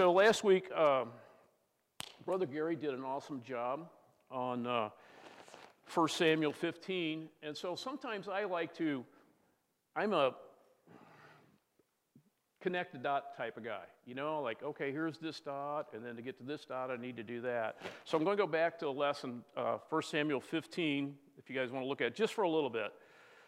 So last week, um, Brother Gary did an awesome job on uh, 1 Samuel 15. And so sometimes I like to, I'm a connect the dot type of guy. You know, like, okay, here's this dot, and then to get to this dot, I need to do that. So I'm going to go back to a lesson, uh, 1 Samuel 15, if you guys want to look at it, just for a little bit.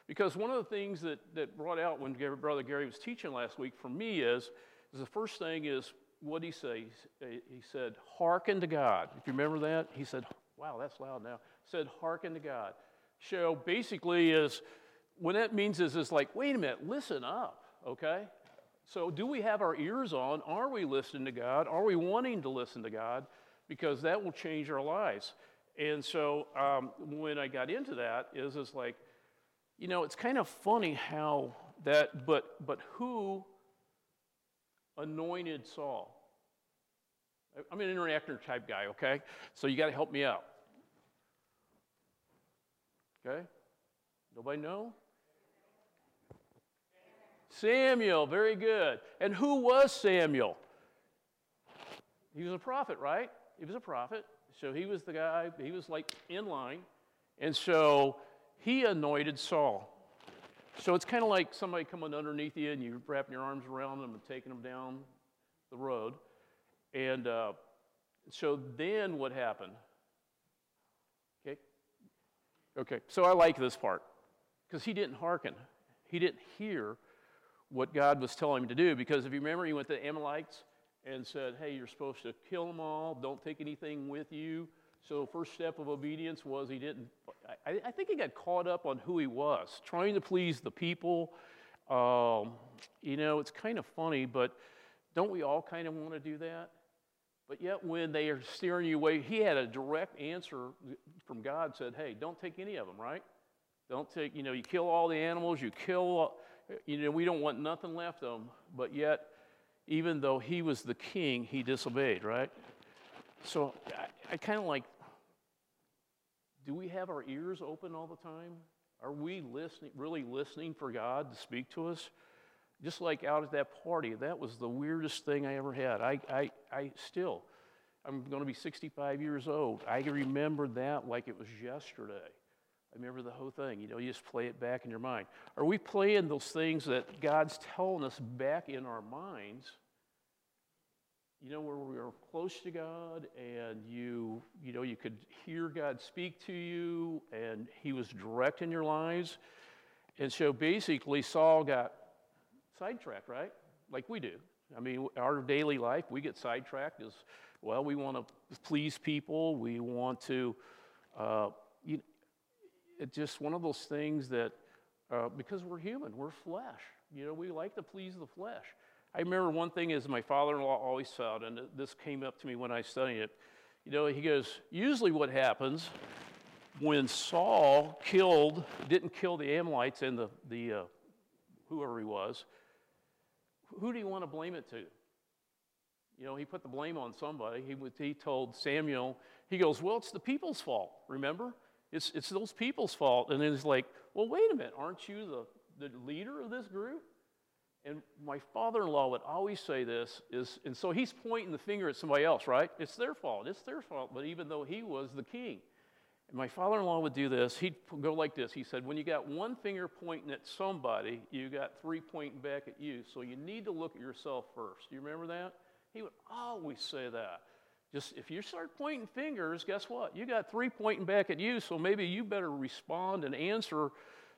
Because one of the things that, that brought out when Brother Gary was teaching last week for me is, is the first thing is, what he say? He said, hearken to God. If you remember that, he said, wow, that's loud now. He said, hearken to God. So basically is, what that means is, is like, wait a minute, listen up, okay? So, do we have our ears on? Are we listening to God? Are we wanting to listen to God? Because that will change our lives. And so, um, when I got into that, is is like, you know, it's kind of funny how that, but but who anointed Saul? I'm an interactor type guy, okay? So you got to help me out. Okay? Nobody know? Samuel, very good. And who was Samuel? He was a prophet, right? He was a prophet. So he was the guy, he was like in line. And so he anointed Saul. So it's kind of like somebody coming underneath you and you're wrapping your arms around them and taking them down the road. And uh, so then what happened? Okay. Okay. So I like this part because he didn't hearken. He didn't hear what God was telling him to do. Because if you remember, he went to the Amalekites and said, Hey, you're supposed to kill them all, don't take anything with you. So, first step of obedience was he didn't. I, I think he got caught up on who he was, trying to please the people. Um, you know, it's kind of funny, but don't we all kind of want to do that? But yet, when they are steering you away, he had a direct answer from God said, Hey, don't take any of them, right? Don't take, you know, you kill all the animals, you kill, you know, we don't want nothing left of them. But yet, even though he was the king, he disobeyed, right? So I, I kind of like, do we have our ears open all the time? Are we listening, really listening for God to speak to us? Just like out at that party, that was the weirdest thing I ever had. I, I, I still, I'm going to be 65 years old. I remember that like it was yesterday. I remember the whole thing. You know, you just play it back in your mind. Are we playing those things that God's telling us back in our minds? You know, where we are close to God and you, you know, you could hear God speak to you and He was direct in your lives. And so basically, Saul got sidetracked, right? Like we do. I mean, our daily life, we get sidetracked as well. We want to please people. We want to, uh, you, it's just one of those things that, uh, because we're human, we're flesh. You know, we like to please the flesh. I remember one thing is my father-in-law always said, and this came up to me when I studied it. You know, he goes, usually what happens when Saul killed, didn't kill the Amalekites and the, the uh, whoever he was, who do you want to blame it to? You know, he put the blame on somebody. He, he told Samuel, he goes, well, it's the people's fault, remember? It's, it's those people's fault. And then it's like, well, wait a minute, aren't you the, the leader of this group? And my father in law would always say this is, and so he's pointing the finger at somebody else, right? It's their fault. It's their fault. But even though he was the king, and my father in law would do this, he'd go like this. He said, When you got one finger pointing at somebody, you got three pointing back at you. So you need to look at yourself first. Do you remember that? He would always say that. Just if you start pointing fingers, guess what? You got three pointing back at you, so maybe you better respond and answer,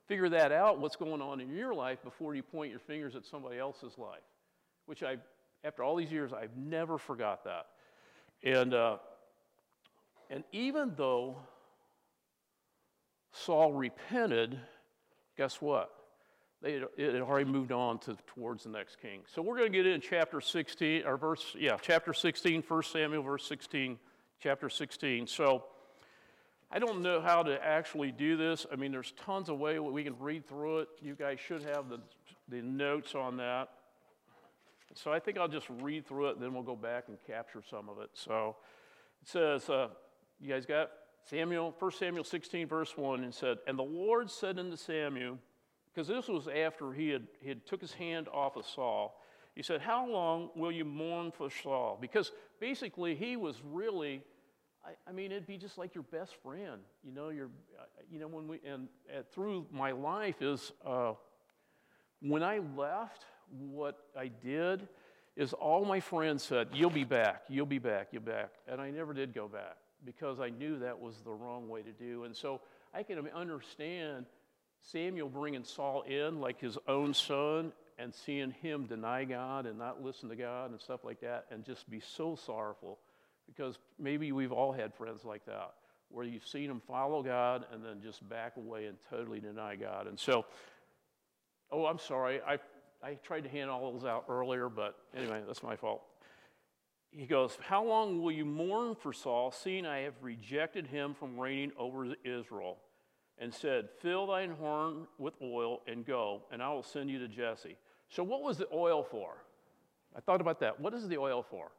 figure that out, what's going on in your life before you point your fingers at somebody else's life. Which I, after all these years, I've never forgot that. And, uh, and even though Saul repented, guess what? they had, it had already moved on to, towards the next king. So we're going to get in chapter 16, or verse, yeah, chapter 16, 1 Samuel, verse 16, chapter 16. So I don't know how to actually do this. I mean, there's tons of ways we can read through it. You guys should have the, the notes on that. So I think I'll just read through it, then we'll go back and capture some of it. So it says, uh, you guys got Samuel, 1 Samuel 16, verse 1, and said, And the Lord said unto Samuel, because this was after he had, he had took his hand off of Saul, He said, How long will you mourn for Saul? Because basically, he was really, I, I mean, it'd be just like your best friend. You know, your, uh, you know, when we, and, and through my life is, uh, when I left, what I did is all my friends said, You'll be back, you'll be back, you'll be back. And I never did go back because I knew that was the wrong way to do. And so I can understand Samuel bringing Saul in like his own son and seeing him deny God and not listen to God and stuff like that and just be so sorrowful because maybe we've all had friends like that where you've seen them follow God and then just back away and totally deny God. And so, oh, I'm sorry. I, I tried to hand all those out earlier, but anyway, that's my fault. He goes, How long will you mourn for Saul, seeing I have rejected him from reigning over Israel? and said, Fill thine horn with oil and go, and I will send you to Jesse. So, what was the oil for? I thought about that. What is the oil for?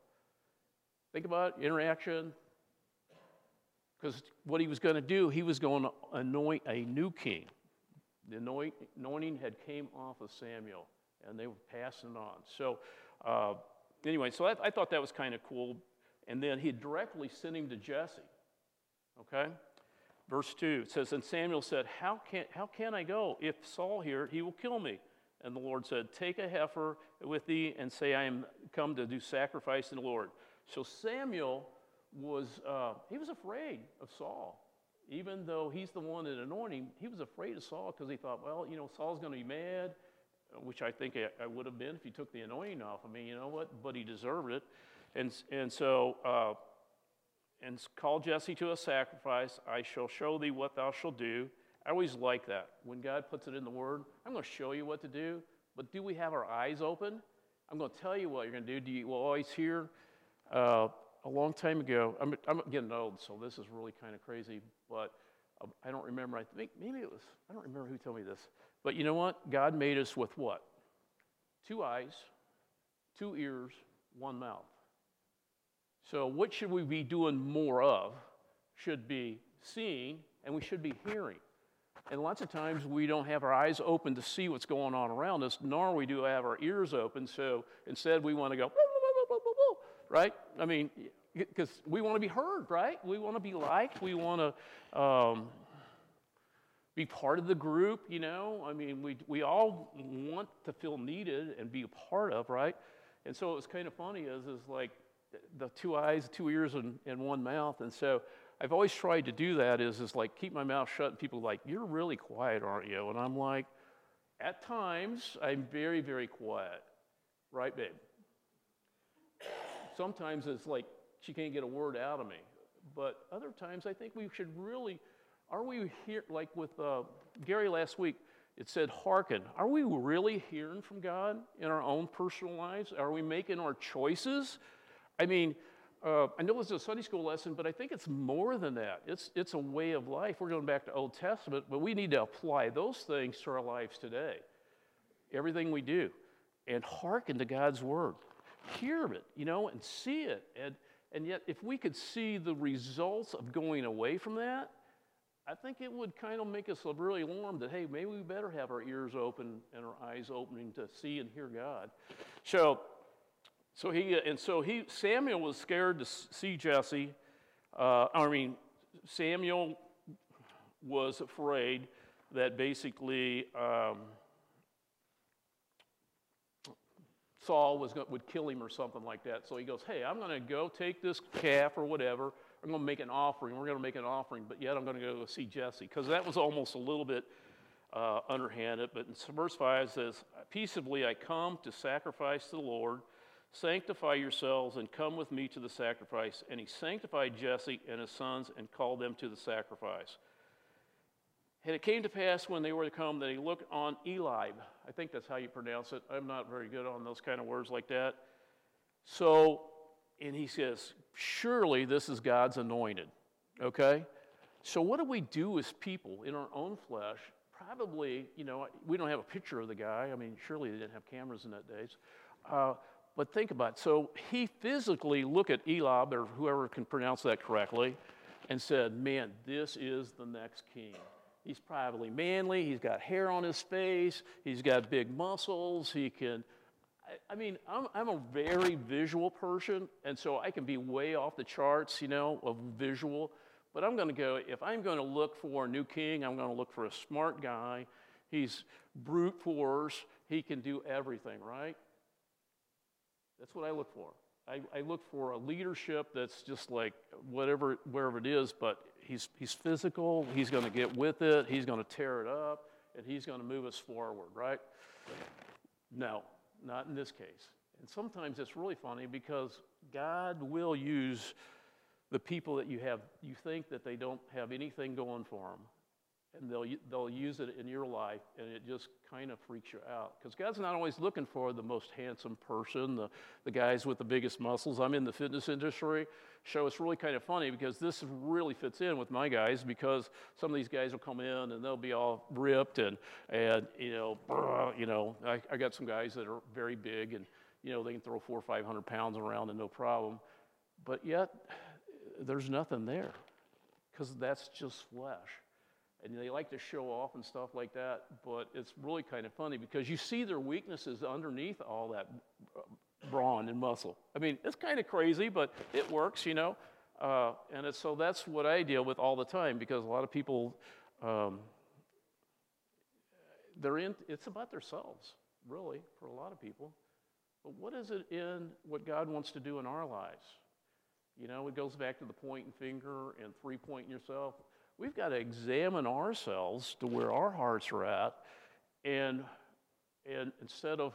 Think about interaction. Because what he was going to do, he was going to anoint a new king. The anointing had came off of Samuel, and they were passing it on. So, uh, anyway, so I, I thought that was kind of cool. And then he directly sent him to Jesse. Okay? Verse 2 it says, And Samuel said, how can, how can I go? If Saul hear, he will kill me. And the Lord said, Take a heifer with thee and say, I am come to do sacrifice to the Lord. So Samuel was, uh, he was afraid of Saul. Even though he's the one that anointed him, he was afraid of Saul because he thought, well, you know, Saul's going to be mad, which I think I, I, would have been if he took the anointing off of me, you know what? But he deserved it. And, and so uh, and call Jesse to a sacrifice. I shall show thee what thou shalt do. I always like that. When God puts it in the Word, I'm going to show you what to do, but do we have our eyes open? I'm going to tell you what you're going to do. Do you always hear? Uh, a long time ago, I'm, I'm, getting old, so this is really kind of crazy, but uh, I don't remember. I think maybe it was, I don't remember who told me this. But you know what? God made us with what? Two eyes, two ears, one mouth. So, what should we be doing more of? Should be seeing, and we should be hearing. And lots of times we don't have our eyes open to see what's going on around us, nor we do have our ears open. So instead, we want to go, right? I mean, because we want to be heard, right? We want to be liked. We want to um, be part of the group, you know? I mean, we, we all want to feel needed and be a part of, right? And so it was kind of funny is, is like the two eyes, two ears, and, and one mouth. And so I've always tried to do that is, is like keep my mouth shut. And people like, you're really quiet, aren't you? And I'm like, at times, I'm very, very quiet. Right, babe? Sometimes it's like she can't get a word out of me. But other times, I think we should really, are we here, like with uh, Gary last week, it said, hearken. Are we really hearing from God in our own personal lives? Are we making our choices? I mean, uh, I know is a Sunday school lesson, but I think it's more than that. It's, it's a way of life. We're going back to Old Testament, but we need to apply those things to our lives today. Everything we do. And hearken to God's word. Hear it, you know, and see it. And, and yet, if we could see the results of going away from that, I think it would kind of make us really alarmed that, hey, maybe we better have our ears open and our eyes opening to see and hear God. So, so he, and so he, Samuel was scared to see Jesse. Uh, I mean, Samuel was afraid that basically um, Saul was going, would kill him or something like that. So he goes, Hey, I'm going to go take this calf or whatever. I'm going to make an offering. We're going to make an offering, but yet I'm going to go see Jesse. Because that was almost a little bit uh, underhanded. But in verse 5 says, Peaceably I come to sacrifice to the Lord. Sanctify yourselves and come with me to the sacrifice. And he sanctified Jesse and his sons and called them to the sacrifice. And it came to pass when they were to come that he looked on Eliab. I think that's how you pronounce it. I'm not very good on those kind of words like that. So, and he says, Surely this is God's anointed. Okay? So, what do we do as people in our own flesh? Probably, you know, we don't have a picture of the guy. I mean, surely they didn't have cameras in that days. Uh, but think about it. So he physically looked at Elab, or whoever can pronounce that correctly, and said, Man, this is the next king. He's probably manly. He's got hair on his face. He's got big muscles. He can, I, I mean, I'm, I'm a very visual person, and so I can be way off the charts, you know, of visual. But I'm going to go, if I'm going to look for a new king, I'm going to look for a smart guy. He's brute force, he can do everything, right? That's what I look for. I, I, look for a leadership that's just like whatever, wherever it is, but he's, he's physical, he's going to get with it, he's going to tear it up, and he's going to move us forward, right? No, not in this case. And sometimes it's really funny because God will use the people that you have, you think that they don't have anything going for them, and they'll, they'll use it in your life, and it just kind of freaks you out. Because God's not always looking for the most handsome person, the, the guys with the biggest muscles. I'm in the fitness industry, so it's really kind of funny because this really fits in with my guys because some of these guys will come in and they'll be all ripped and, and you know, you know, I, I got some guys that are very big and, you know, they can throw four or 500 pounds around and no problem. But yet, there's nothing there because that's just flesh and they like to show off and stuff like that, but it's really kind of funny because you see their weaknesses underneath all that brawn and muscle. I mean, it's kind of crazy, but it works, you know. Uh, and so that's what I deal with all the time because a lot of people, um, they're in, it's about themselves, really, for a lot of people. But what is it in what God wants to do in our lives? You know, it goes back to the pointing finger and three pointing yourself we've got to examine ourselves to where our hearts are at and and instead of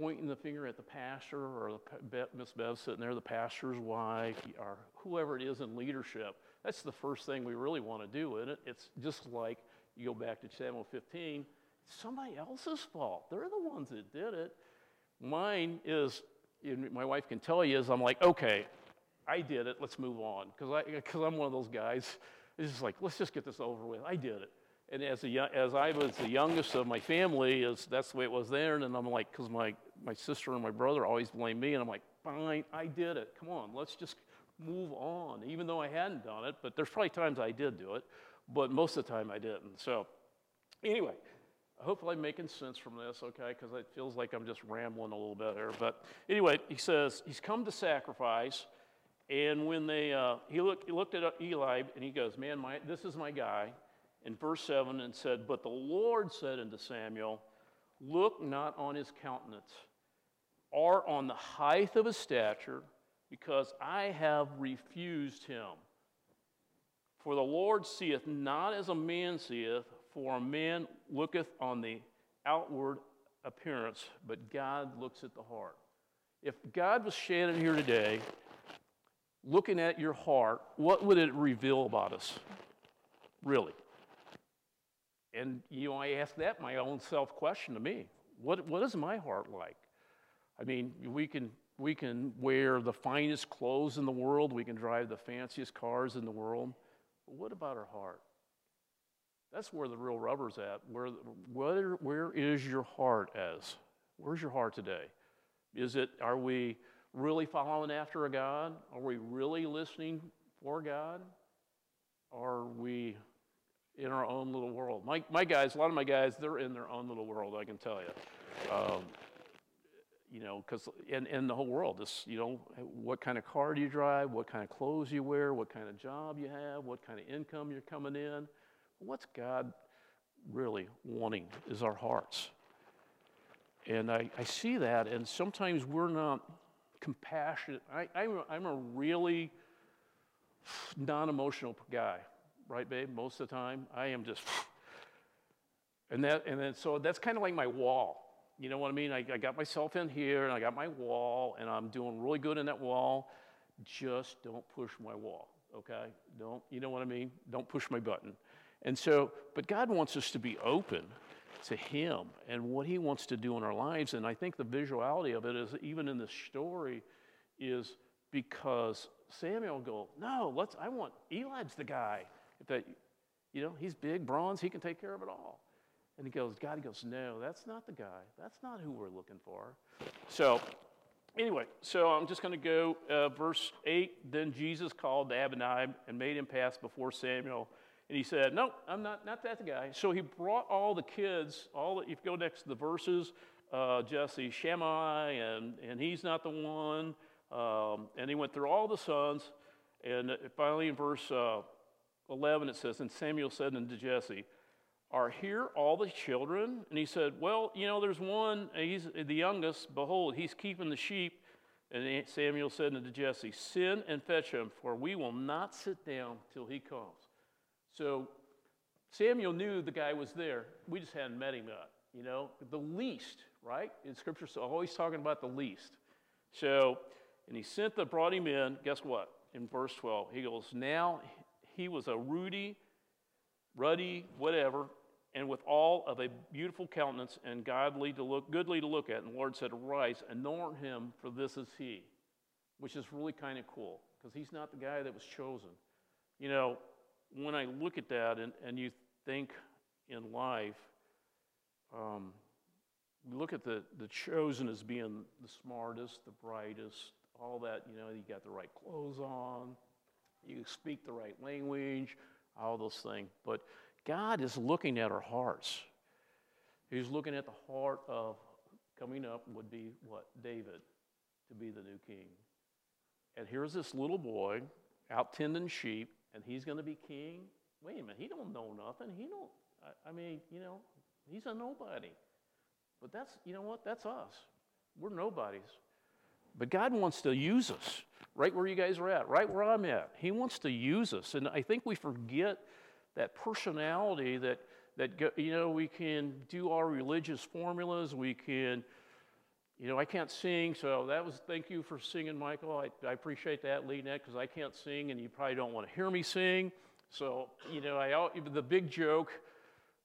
pointing the finger at the pastor or the, miss bev sitting there the pastor's wife or whoever it is in leadership that's the first thing we really want to do in it? It's just like you go back to samuel 15 it's somebody else's fault. They're the ones that did it. Mine is my wife can tell you is i'm like okay i did it. Let's move on. Because because i'm one of those guys it's just like, let's just get this over with. I did it. And as, a, as I was the youngest of my family, is that's the way it was there. And then I'm like, because my, my sister and my brother always blame me. And I'm like, fine, I did it. Come on, let's just move on. Even though I hadn't done it, but there's probably times I did do it, but most of the time I didn't. So, anyway, hopefully I'm making sense from this, okay? Because it feels like I'm just rambling a little bit here. But anyway, he says, He's come to sacrifice. And when they, uh, he, looked, he looked at Eli and he goes, Man, my, this is my guy. In verse 7 and said, But the Lord said unto Samuel, Look not on his countenance or on the height of his stature, because I have refused him. For the Lord seeth not as a man seeth, for a man looketh on the outward appearance, but God looks at the heart. If God was standing here today looking at your heart, what would it reveal about us? Really? And you know, I ask that my own self question to me. What, what is my heart like? I mean, we can, we can wear the finest clothes in the world, we can drive the fanciest cars in the world, but what about our heart? That's where the real rubber's at. Where, where, where is your heart as? Where's your heart today? Is it, are we really following after a God? Are we really listening for God? Are we in our own little world? My, my guys, a lot of my guys, they're in their own little world, I can tell you. Um, you know, because in, in the whole world, this, you know, what kind of car do you drive? What kind of clothes you wear? What kind of job you have? What kind of income you're coming in? What's God really wanting is our hearts. And I, I see that, and sometimes we're not compassionate. I, I'm, a, I'm a really non emotional guy, right, babe? Most of the time, I am just. And, that, and then, so that's kind of like my wall. You know what I mean? I, I got myself in here and I got my wall and I'm doing really good in that wall. Just don't push my wall, okay? Don't, you know what I mean? Don't push my button. And so, but God wants us to be open to Him and what He wants to do in our lives. And I think the visuality of it is even in this story is because Samuel go, no, let's. I want Eli's the guy that, you know, he's big, bronze, he can take care of it all. And he goes, God, he goes, no, that's not the guy. That's not who we're looking for. So, anyway, so I'm just going to go uh, verse 8. Then Jesse called Abinadab and made him pass before Samuel. And he said, No, I'm not, not that guy. So he brought all the kids, all the, if you go next to the verses, uh, Jesse Shammai, and, and he's not the one. Um, and he went through all the sons. And finally, in verse uh, 11, it says, And Samuel said unto Jesse, Are here all the children? And he said, Well, you know, there's one, he's the youngest. Behold, he's keeping the sheep. And Samuel said unto Jesse, Send and fetch him, for we will not sit down till he comes. So Samuel knew the guy was there. We just hadn't met him yet. You know, the least, right? In Scripture, so always talking about the least. So, and he sent the brought him in. Guess what? In verse 12, he goes, Now he was a ruddy, ruddy, whatever, and with all of a beautiful countenance and godly to look, goodly to look at. And the Lord said, Arise, anoint him, for this is he, which is really kind of cool because he's not the guy that was chosen. You know, when I look at that and, and you think in life, um, look at the, the chosen as being the smartest, the brightest, all that, you know, you got the right clothes on, you speak the right language, all those things. But God is looking at our hearts. He's looking at the heart of coming up would be what? David to be the new king. And here's this little boy out tending sheep, and he's going to be king. Wait a minute, he don't know nothing. He don't. I, I mean, you know, he's a nobody. But that's, you know what? That's us. We're nobodies. But God wants to use us right where you guys are at, right where I'm at. He wants to use us. And I think we forget that personality that, that you know, we can do our religious formulas. We can, you know, I can't sing, so that was, thank you for singing, Michael. I, I appreciate that, that, because I can't sing and you probably don't want to hear me sing. So, you know, I, the big joke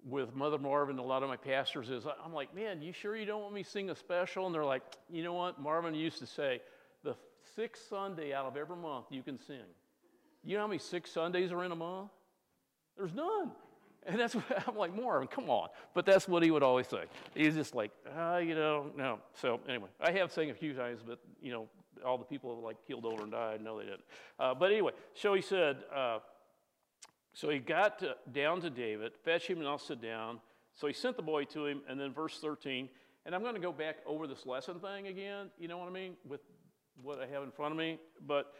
with Mother Marvin, a lot of my pastors is, I'm like, man, you sure you don't want me to sing a special? And they're like, you know what? Marvin used to say, the sixth Sunday out of every month you can sing. You know how many six Sundays are in a month? There's none. And that's what I'm like, Marvin, come on. But that's what he would always say. He's just like, ah, you know, no. So anyway, I have sang a few times, but you know, all the people like killed over and died. No, they didn't. Uh, but anyway, so he said, uh, so he got to, down to David, fetch him, and I'll sit down. So he sent the boy to him, and then verse 13. And I'm going to go back over this lesson thing again. You know what I mean with what I have in front of me, but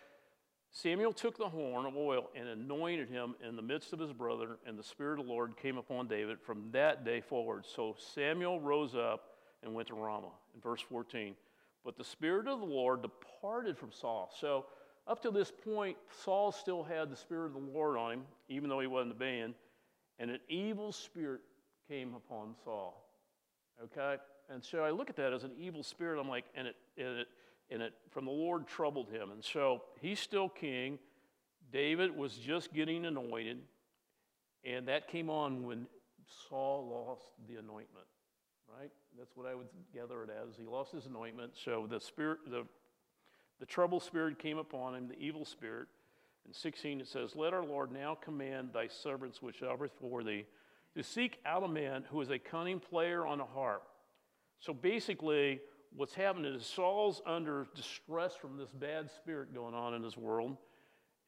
Samuel took the horn of oil and anointed him in the midst of his brother, and the Spirit of the Lord came upon David from that day forward. So Samuel rose up and went to Ramah. In verse 14, but the Spirit of the Lord departed from Saul. So up to this point, Saul still had the Spirit of the Lord on him, even though he wasn't obeying, and an evil spirit came upon Saul. Okay? And so I look at that as an evil spirit. I'm like, and it, and it and it from the Lord troubled him. And so he's still king. David was just getting anointed, and that came on when Saul lost the anointment. Right? That's what I would gather it as. He lost his anointment, so the spirit, the the troubled spirit came upon him, the evil spirit. In 16 it says, Let our Lord now command thy servants which are before thee to seek out a man who is a cunning player on a harp. So basically, what's happening is Saul's under distress from this bad spirit going on in his world.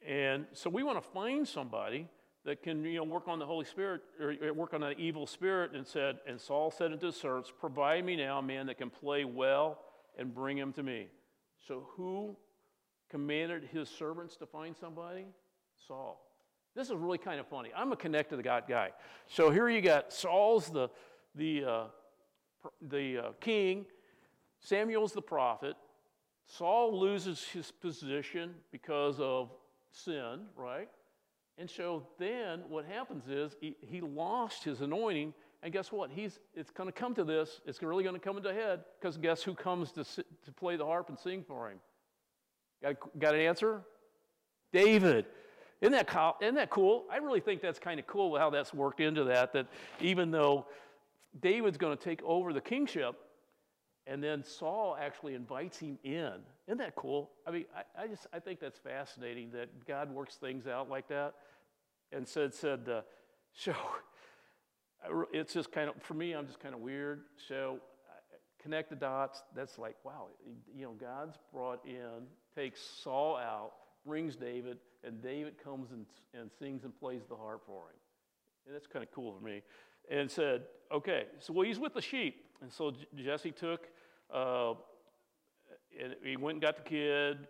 And so we want to find somebody that can you know, work on the Holy Spirit or work on that evil spirit and said, and Saul said unto his servants, Provide me now a man that can play well and bring him to me. So who commanded his servants to find somebody? Saul. This is really kind of funny. I'm a connect to the God guy. So here you got Saul's the, the, uh, the uh, king, Samuel's the prophet. Saul loses his position because of sin, right? And so then what happens is he, he lost his anointing. And guess what? He's, it's going to come to this. It's really going to come into head because guess who comes to, to play the harp and sing for him? Got, got an answer? David. Isn't that, isn't that cool? I really think that's kind of cool how that's worked into that, that even though David's going to take over the kingship, and then Saul actually invites him in. Isn't that cool? I mean, I, I just I think that's fascinating that God works things out like that. And said said uh, so. It's just kind of for me. I'm just kind of weird. So connect the dots. That's like wow. You know, God's brought in, takes Saul out, brings David, and David comes and, and sings and plays the harp for him. And that's kind of cool for me. And said, okay, so well, he's with the sheep. And so Jesse took, uh, and he went and got the kid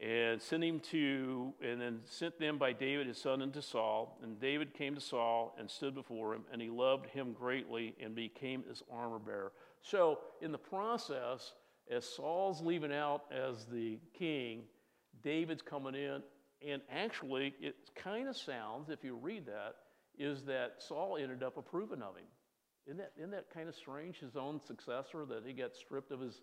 and sent him to, and then sent them by David his son unto Saul. And David came to Saul and stood before him, and he loved him greatly and became his armor bearer. So in the process, as Saul's leaving out as the king, David's coming in, and actually, it kind of sounds, if you read that, is that Saul ended up approving of him. Isn't that, isn't that kind of strange? His own successor, that he got stripped of his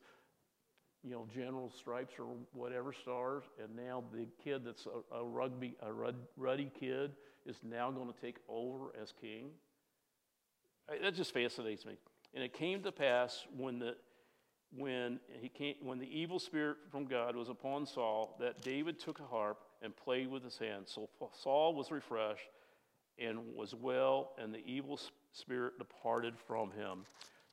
you know, general stripes or whatever stars, and now the kid that's a, a rugby, a ruddy kid, is now going to take over as king. That just fascinates me. And it came to pass when the when he came, when the evil spirit from God was upon Saul, that David took a harp and played with his hands. So Saul was refreshed and was well, and the evil spirit departed from him.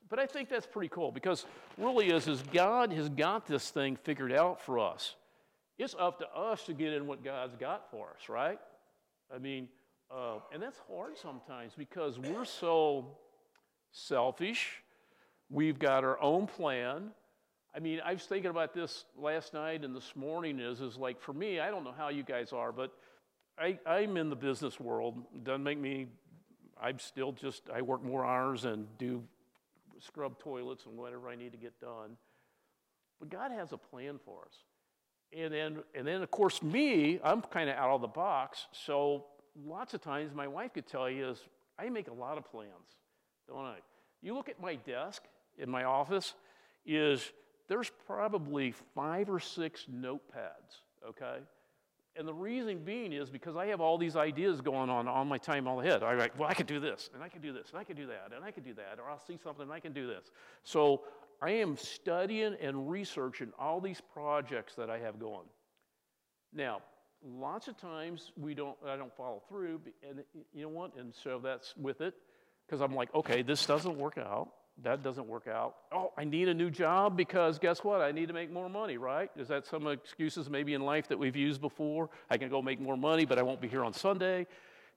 But I think that's pretty cool because really is is God has got this thing figured out for us. It's up to us to get in what God's got for us, right? I mean, uh, and that's hard sometimes because we're so selfish. We've got our own plan. I mean, I was thinking about this last night and this morning is, is like for me, I don't know how you guys are, but I, I'm in the business world. Doesn't make me, I'm still just, I work more hours and do scrub toilets and whatever I need to get done. But God has a plan for us. And then, and then of course, me, I'm kind of out of the box. So lots of times my wife could tell you is I make a lot of plans, don't I? You look at my desk in my office, is there's probably five or six notepads, okay? And the reason being is because I have all these ideas going on all my time all ahead. I write, well, I could do this, and I could do this, and I could do that, and I could do that, or I'll see something and I can do this. So I am studying and researching all these projects that I have going. Now, lots of times we don't, I don't follow through, and you know what? And so that's with it, because I'm like, okay, this doesn't work out that doesn't work out. Oh, I need a new job because guess what? I need to make more money, right? Is that some excuses maybe in life that we've used before? I can go make more money, but I won't be here on Sunday.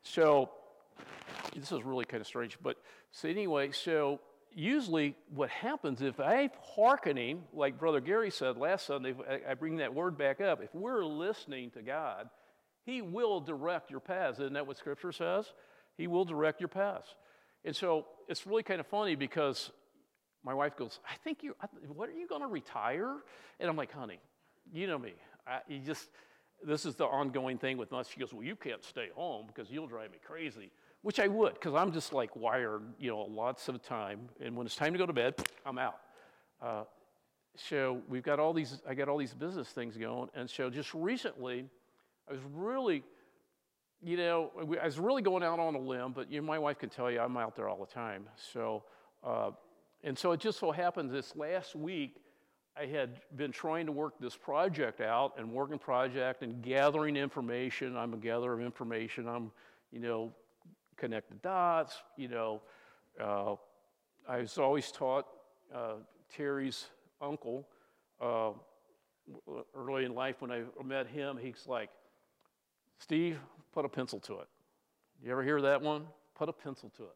So this is really kind of strange. But so anyway, so usually what happens if I'm hearkening, like Brother Gary said last Sunday, I bring that word back up. If we're listening to God, He will direct your paths. Isn't that what Scripture says? He will direct your paths. And so it's really kind of funny because my wife goes, I think you, what are you going to retire? And I'm like, honey, you know me. I, you just, this is the ongoing thing with us. She goes, well, you can't stay home because you'll drive me crazy, which I would because I'm just like wired, you know, lots of time. And when it's time to go to bed, I'm out. Uh, so we've got all these, I got all these business things going. And so just recently, I was really you know, I was really going out on a limb, but you know, my wife can tell you I'm out there all the time. So, uh, and so it just so happened this last week, I had been trying to work this project out and working project and gathering information. I'm a gatherer of information. I'm, you know, connect the dots. You know, uh, I was always taught uh, Terry's uncle uh, early in life when I met him. He's like, Steve, put a pencil to it. You ever hear that one? Put a pencil to it.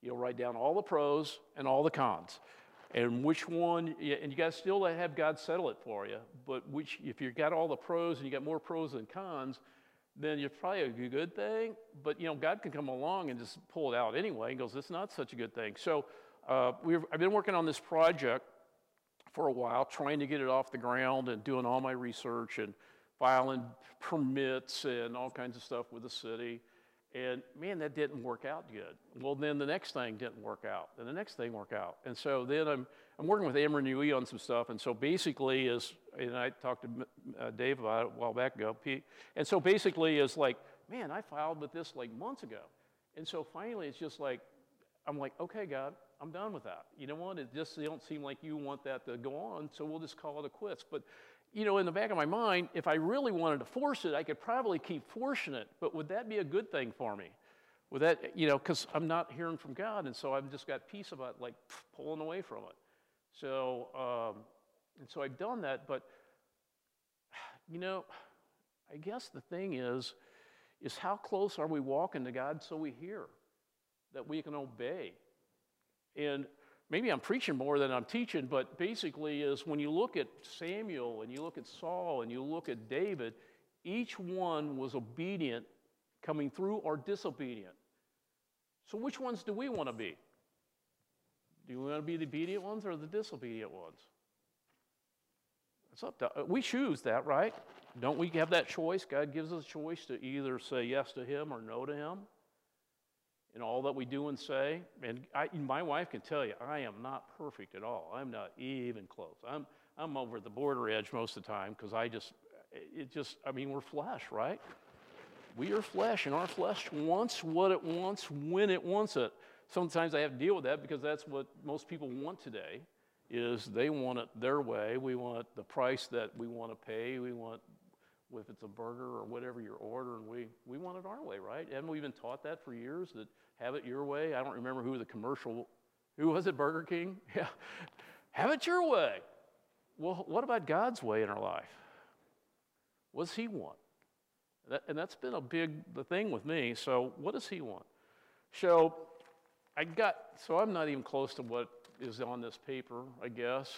You'll write down all the pros and all the cons. And which one, and you got to still have God settle it for you, but which, if you've got all the pros and you got more pros than cons, then you're probably a good thing. But, you know, God can come along and just pull it out anyway and goes, it's not such a good thing. So uh, I've been working on this project for a while, trying to get it off the ground and doing all my research and filing permits and all kinds of stuff with the city. And man, that didn't work out good. Well, then the next thing didn't work out. and the next thing worked out. And so then I'm, I'm working with Amber Nui on some stuff. And so basically is, and I talked to uh, Dave about it a while back ago. And so basically is like, man, I filed with this like months ago. And so finally it's just like, I'm like, okay, God, I'm done with that. You know what? It just don't seem like you want that to go on, so we'll just call it a quits. But you know, in the back of my mind, if I really wanted to force it, I could probably keep forcing it, but would that be a good thing for me? Would that, you know, because I'm not hearing from God, and so I've just got peace about like pulling away from it. So, um, and so I've done that, but, you know, I guess the thing is, is how close are we walking to God so we hear, that we can obey? And maybe I'm preaching more than I'm teaching, but basically is when you look at Samuel and you look at Saul and you look at David, each one was obedient coming through or disobedient. So which ones do we want to be? Do we want to be the obedient ones or the disobedient ones? It's up to we choose that, right? Don't we have that choice? God gives us a choice to either say yes to Him or no to Him in all that we do and say. And I, my wife can tell you, I am not perfect at all. I'm not even close. I'm, I'm over the border edge most of the time because I just, it just, I mean, we're flesh, right? We are flesh, and our flesh wants what it wants when it wants it. Sometimes I have to deal with that because that's what most people want today is they want it their way. We want the price that we want to pay. We want if it's a burger or whatever you're ordering, we, we want it our way, right? And we've been taught that for years that have it your way. I don't remember who the commercial, who was it, Burger King? Yeah. have it your way. Well, what about God's way in our life? What does He want? That, and that's been a big the thing with me. So, what does He want? So, I got, so I'm not even close to what is on this paper, I guess.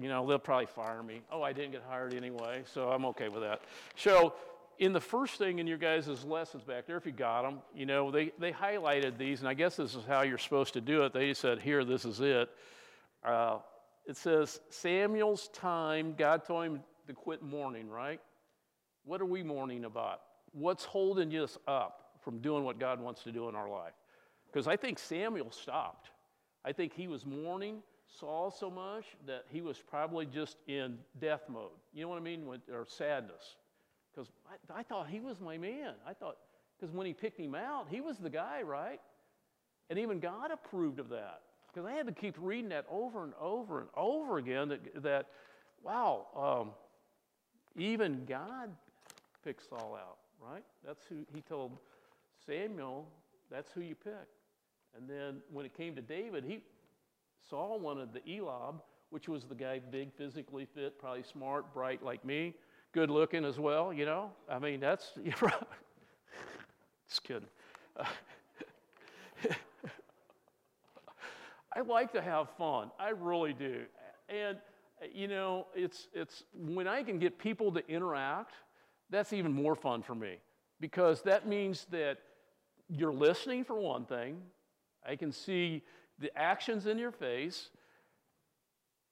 You know, they'll probably fire me. Oh, I didn't get hired anyway, so I'm okay with that. So, in the first thing in your guys' lessons back there, if you got them, you know, they, they highlighted these, and I guess this is how you're supposed to do it. They said, here, this is it. Uh, it says, Samuel's time, God told him to quit mourning, right? What are we mourning about? What's holding us up from doing what God wants to do in our life? Because I think Samuel stopped. I think he was mourning Saul so much that he was probably just in death mode. You know what I mean? Or sadness. Because I, I, thought he was my man. I thought, because when he picked him out, he was the guy, right? And even God approved of that. Because I had to keep reading that over and over and over again that, that wow, um, even God picked Saul out, right? That's who he told Samuel, that's who you pick. And then when it came to David, he, Saul wanted the Eliab, which was the guy big, physically fit, probably smart, bright like me, good looking as well, you know? I mean, that's. Just kidding. I like to have fun. I really do. And, you know, it's, it's when I can get people to interact, that's even more fun for me because that means that you're listening for one thing. I can see the actions in your face,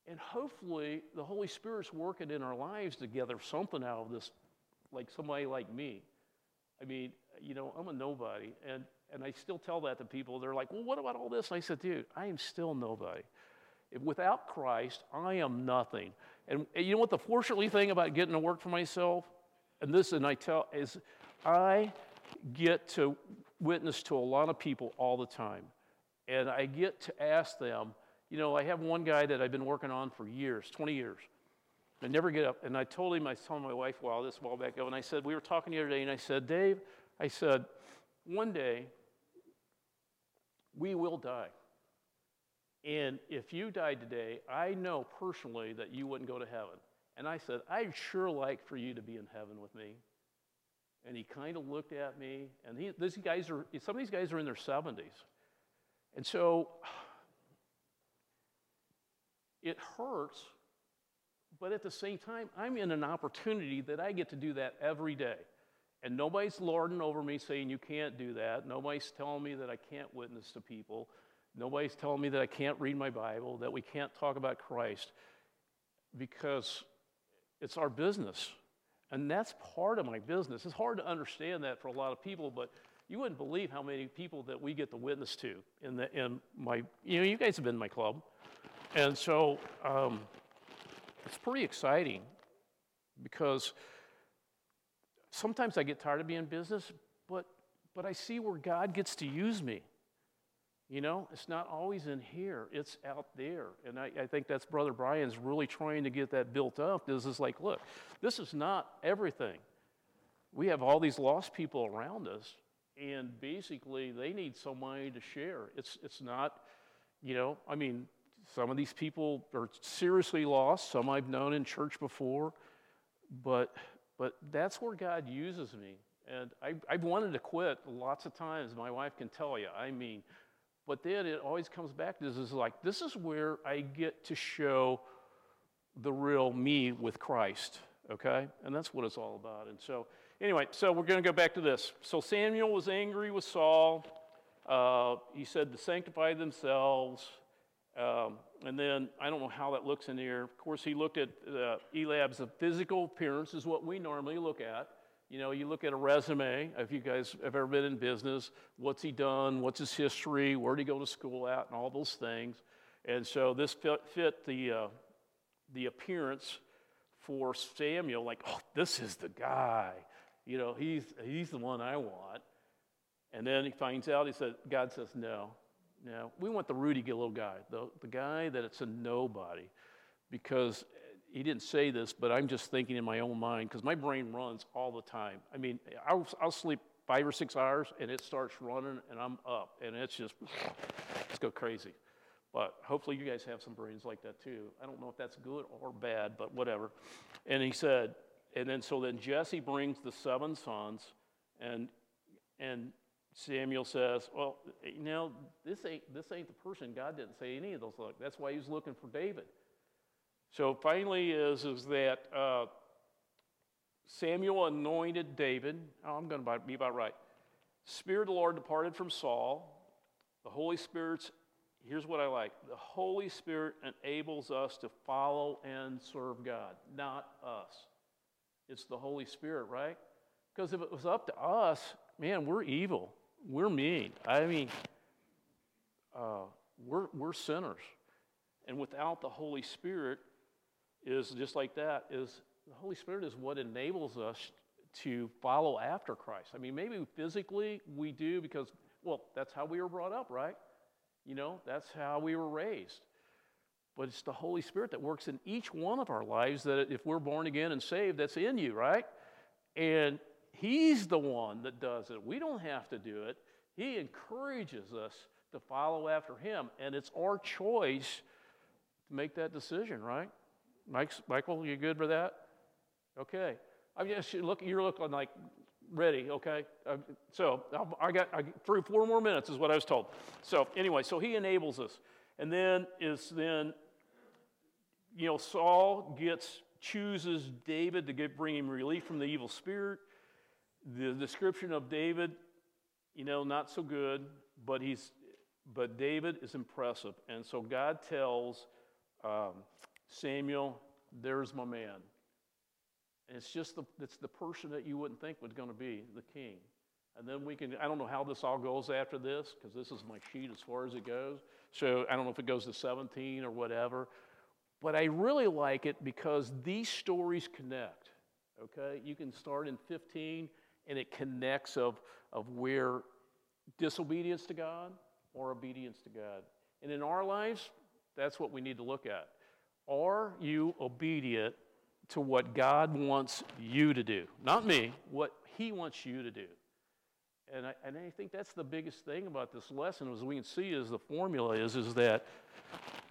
and hopefully the Holy Spirit's working in our lives to gather something out of this, like somebody like me. I mean, you know, I'm a nobody, and, and I still tell that to people. They're like, well, what about all this? And I said, dude, I am still nobody. If without Christ, I am nothing. And, and you know what the fortunately thing about getting to work for myself, and this, and I tell, is I get to witness to a lot of people all the time. And I get to ask them, you know, I have one guy that I've been working on for years, 20 years. I never get up. And I told him, I told my wife while this while back ago, and I said, we were talking the other day, and I said, Dave, I said, one day we will die. And if you died today, I know personally that you wouldn't go to heaven. And I said, I'd sure like for you to be in heaven with me. And he kind of looked at me, and he, these guys are, some of these guys are in their 70s. And so it hurts, but at the same time, I'm in an opportunity that I get to do that every day. And nobody's lording over me saying you can't do that. Nobody's telling me that I can't witness to people. Nobody's telling me that I can't read my Bible, that we can't talk about Christ because it's our business. And that's part of my business. It's hard to understand that for a lot of people, but you wouldn't believe how many people that we get to witness to in, the, in my, you know, you guys have been in my club. And so um, it's pretty exciting because sometimes I get tired of being in business, but, but I see where God gets to use me. You know, it's not always in here, it's out there. And I, I, think that's Brother Brian's really trying to get that built up. This is like, look, this is not everything. We have all these lost people around us, and basically they need some money to share. It's, it's not, you know, I mean, some of these people are seriously lost, some I've known in church before, but, but that's where God uses me. And I, I've wanted to quit lots of times. My wife can tell you. I mean, But then it always comes back to this is like, this is where I get to show the real me with Christ, okay? And that's what it's all about. And so, anyway, so we're going to go back to this. So Samuel was angry with Saul. Uh, he said to sanctify themselves. Um, and then I don't know how that looks in here. Of course, he looked at uh, Eliab's physical appearance, is what we normally look at. You know, you look at a resume, if you guys have ever been in business, what's he done, what's his history, where did he go to school at, and all those things. And so this fit, fit the, uh, the appearance for Samuel, like, oh, this is the guy. You know, he's, he's the one I want. And then he finds out, he said, God says, no, no. We want the Rudy Gillow guy, the, the guy that it's a nobody. Because he didn't say this, but I'm just thinking in my own mind because my brain runs all the time. I mean, I'll, I'll sleep five or six hours and it starts running and I'm up and it's just, let's go crazy. But hopefully you guys have some brains like that too. I don't know if that's good or bad, but whatever. And he said, and then so then Jesse brings the seven sons and and Samuel says, Well, you know, this ain't this ain't the person. God didn't say any of those. Look. That's why he was looking for David. So finally, is is that uh, Samuel anointed David. Oh, I'm going to be about right. Spirit of the Lord departed from Saul. The Holy Spirit's here's what I like. The Holy Spirit enables us to follow and serve God, not us. It's the Holy Spirit, right? Because if it was up to us, man, we're evil. We're mean. I mean, uh, we're, we're sinners. And without the Holy Spirit, is just like that is the Holy Spirit is what enables us to follow after Christ. I mean, maybe physically we do because, well, that's how we were brought up, right? You know, that's how we were raised. But it's the Holy Spirit that works in each one of our lives that if we're born again and saved, that's in you, right? And He's the one that does it. We don't have to do it. He encourages us to follow after Him. And it's our choice to make that decision, right? Mike's, Michael, you good for that? Okay. I guess you look, you're looking like ready, okay? Uh, so I got I, three, four more minutes is what I was told. So anyway, so he enables us. And then is then, you know, Saul gets, chooses David to get, bring him relief from the evil spirit. The description of David, you know, not so good, but he's, but David is impressive. And so God tells um, Samuel, there's my man. And it's just the, it's the person that you wouldn't think was going to be the king. And then we can, I don't know how this all goes after this, because this is my sheet as far as it goes. So I don't know if it goes to 17 or whatever. But I really like it because these stories connect. Okay? You can start in 15 and it connects of, of where disobedience to God or obedience to God. And in our lives, that's what we need to look at. Are you obedient to what God wants you to do? Not me, what He wants you to do. And I, and I think that's the biggest thing about this lesson, as we can see, is the formula is, is that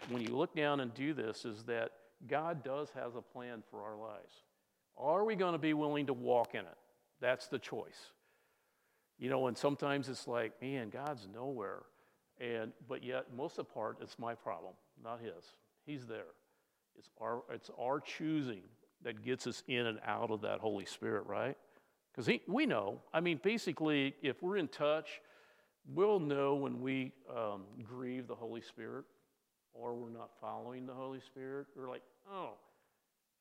when you look down and do this, is that God does has a plan for our lives. Are we going to be willing to walk in it? That's the choice. You know, and sometimes it's like, man, God's nowhere. And but yet most of the part it's my problem, not his. He's there. It's our, it's our choosing that gets us in and out of that Holy Spirit, right? Because we know, I mean, basically, if we're in touch, we'll know when we um, grieve the Holy Spirit or we're not following the Holy Spirit. We're like, oh.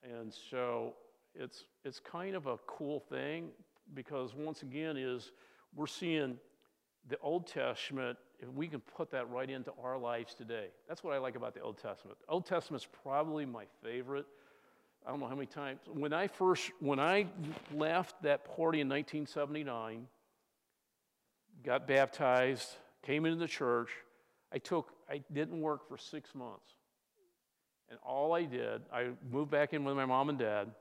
And so it's, it's kind of a cool thing because, once again, is we're seeing the Old Testament if we can put that right into our lives today. That's what I like about the Old Testament. Old Testament's probably my favorite. I don't know how many times. When I first, when I left that party in 1979, got baptized, came into the church, I took, I didn't work for six months. And all I did, I moved back in with my mom and dad,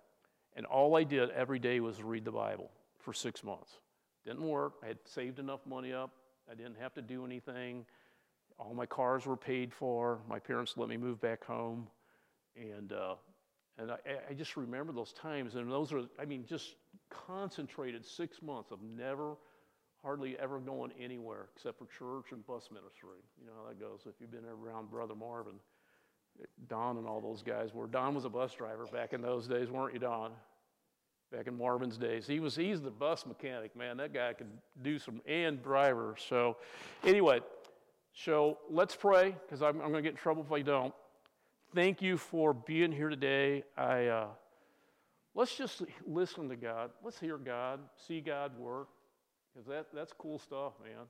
and all I did every day was read the Bible for six months. Didn't work. I had saved enough money up I didn't have to do anything. All my cars were paid for. My parents let me move back home. And, uh, and I, I just remember those times. And those are, I mean, just concentrated six months of never hardly ever going anywhere except for church and bus ministry. You know how that goes. If you've been around Brother Marvin, Don and all those guys were. Don was a bus driver back in those days, weren't you, Don? Back in Marvin's days, he was. He's the bus mechanic, man. That guy could do some and driver. So, anyway, so let's pray because I'm, I'm going to get in trouble if I don't. Thank you for being here today. I uh, let's just listen to God. Let's hear God, see God work, because that, that's cool stuff, man.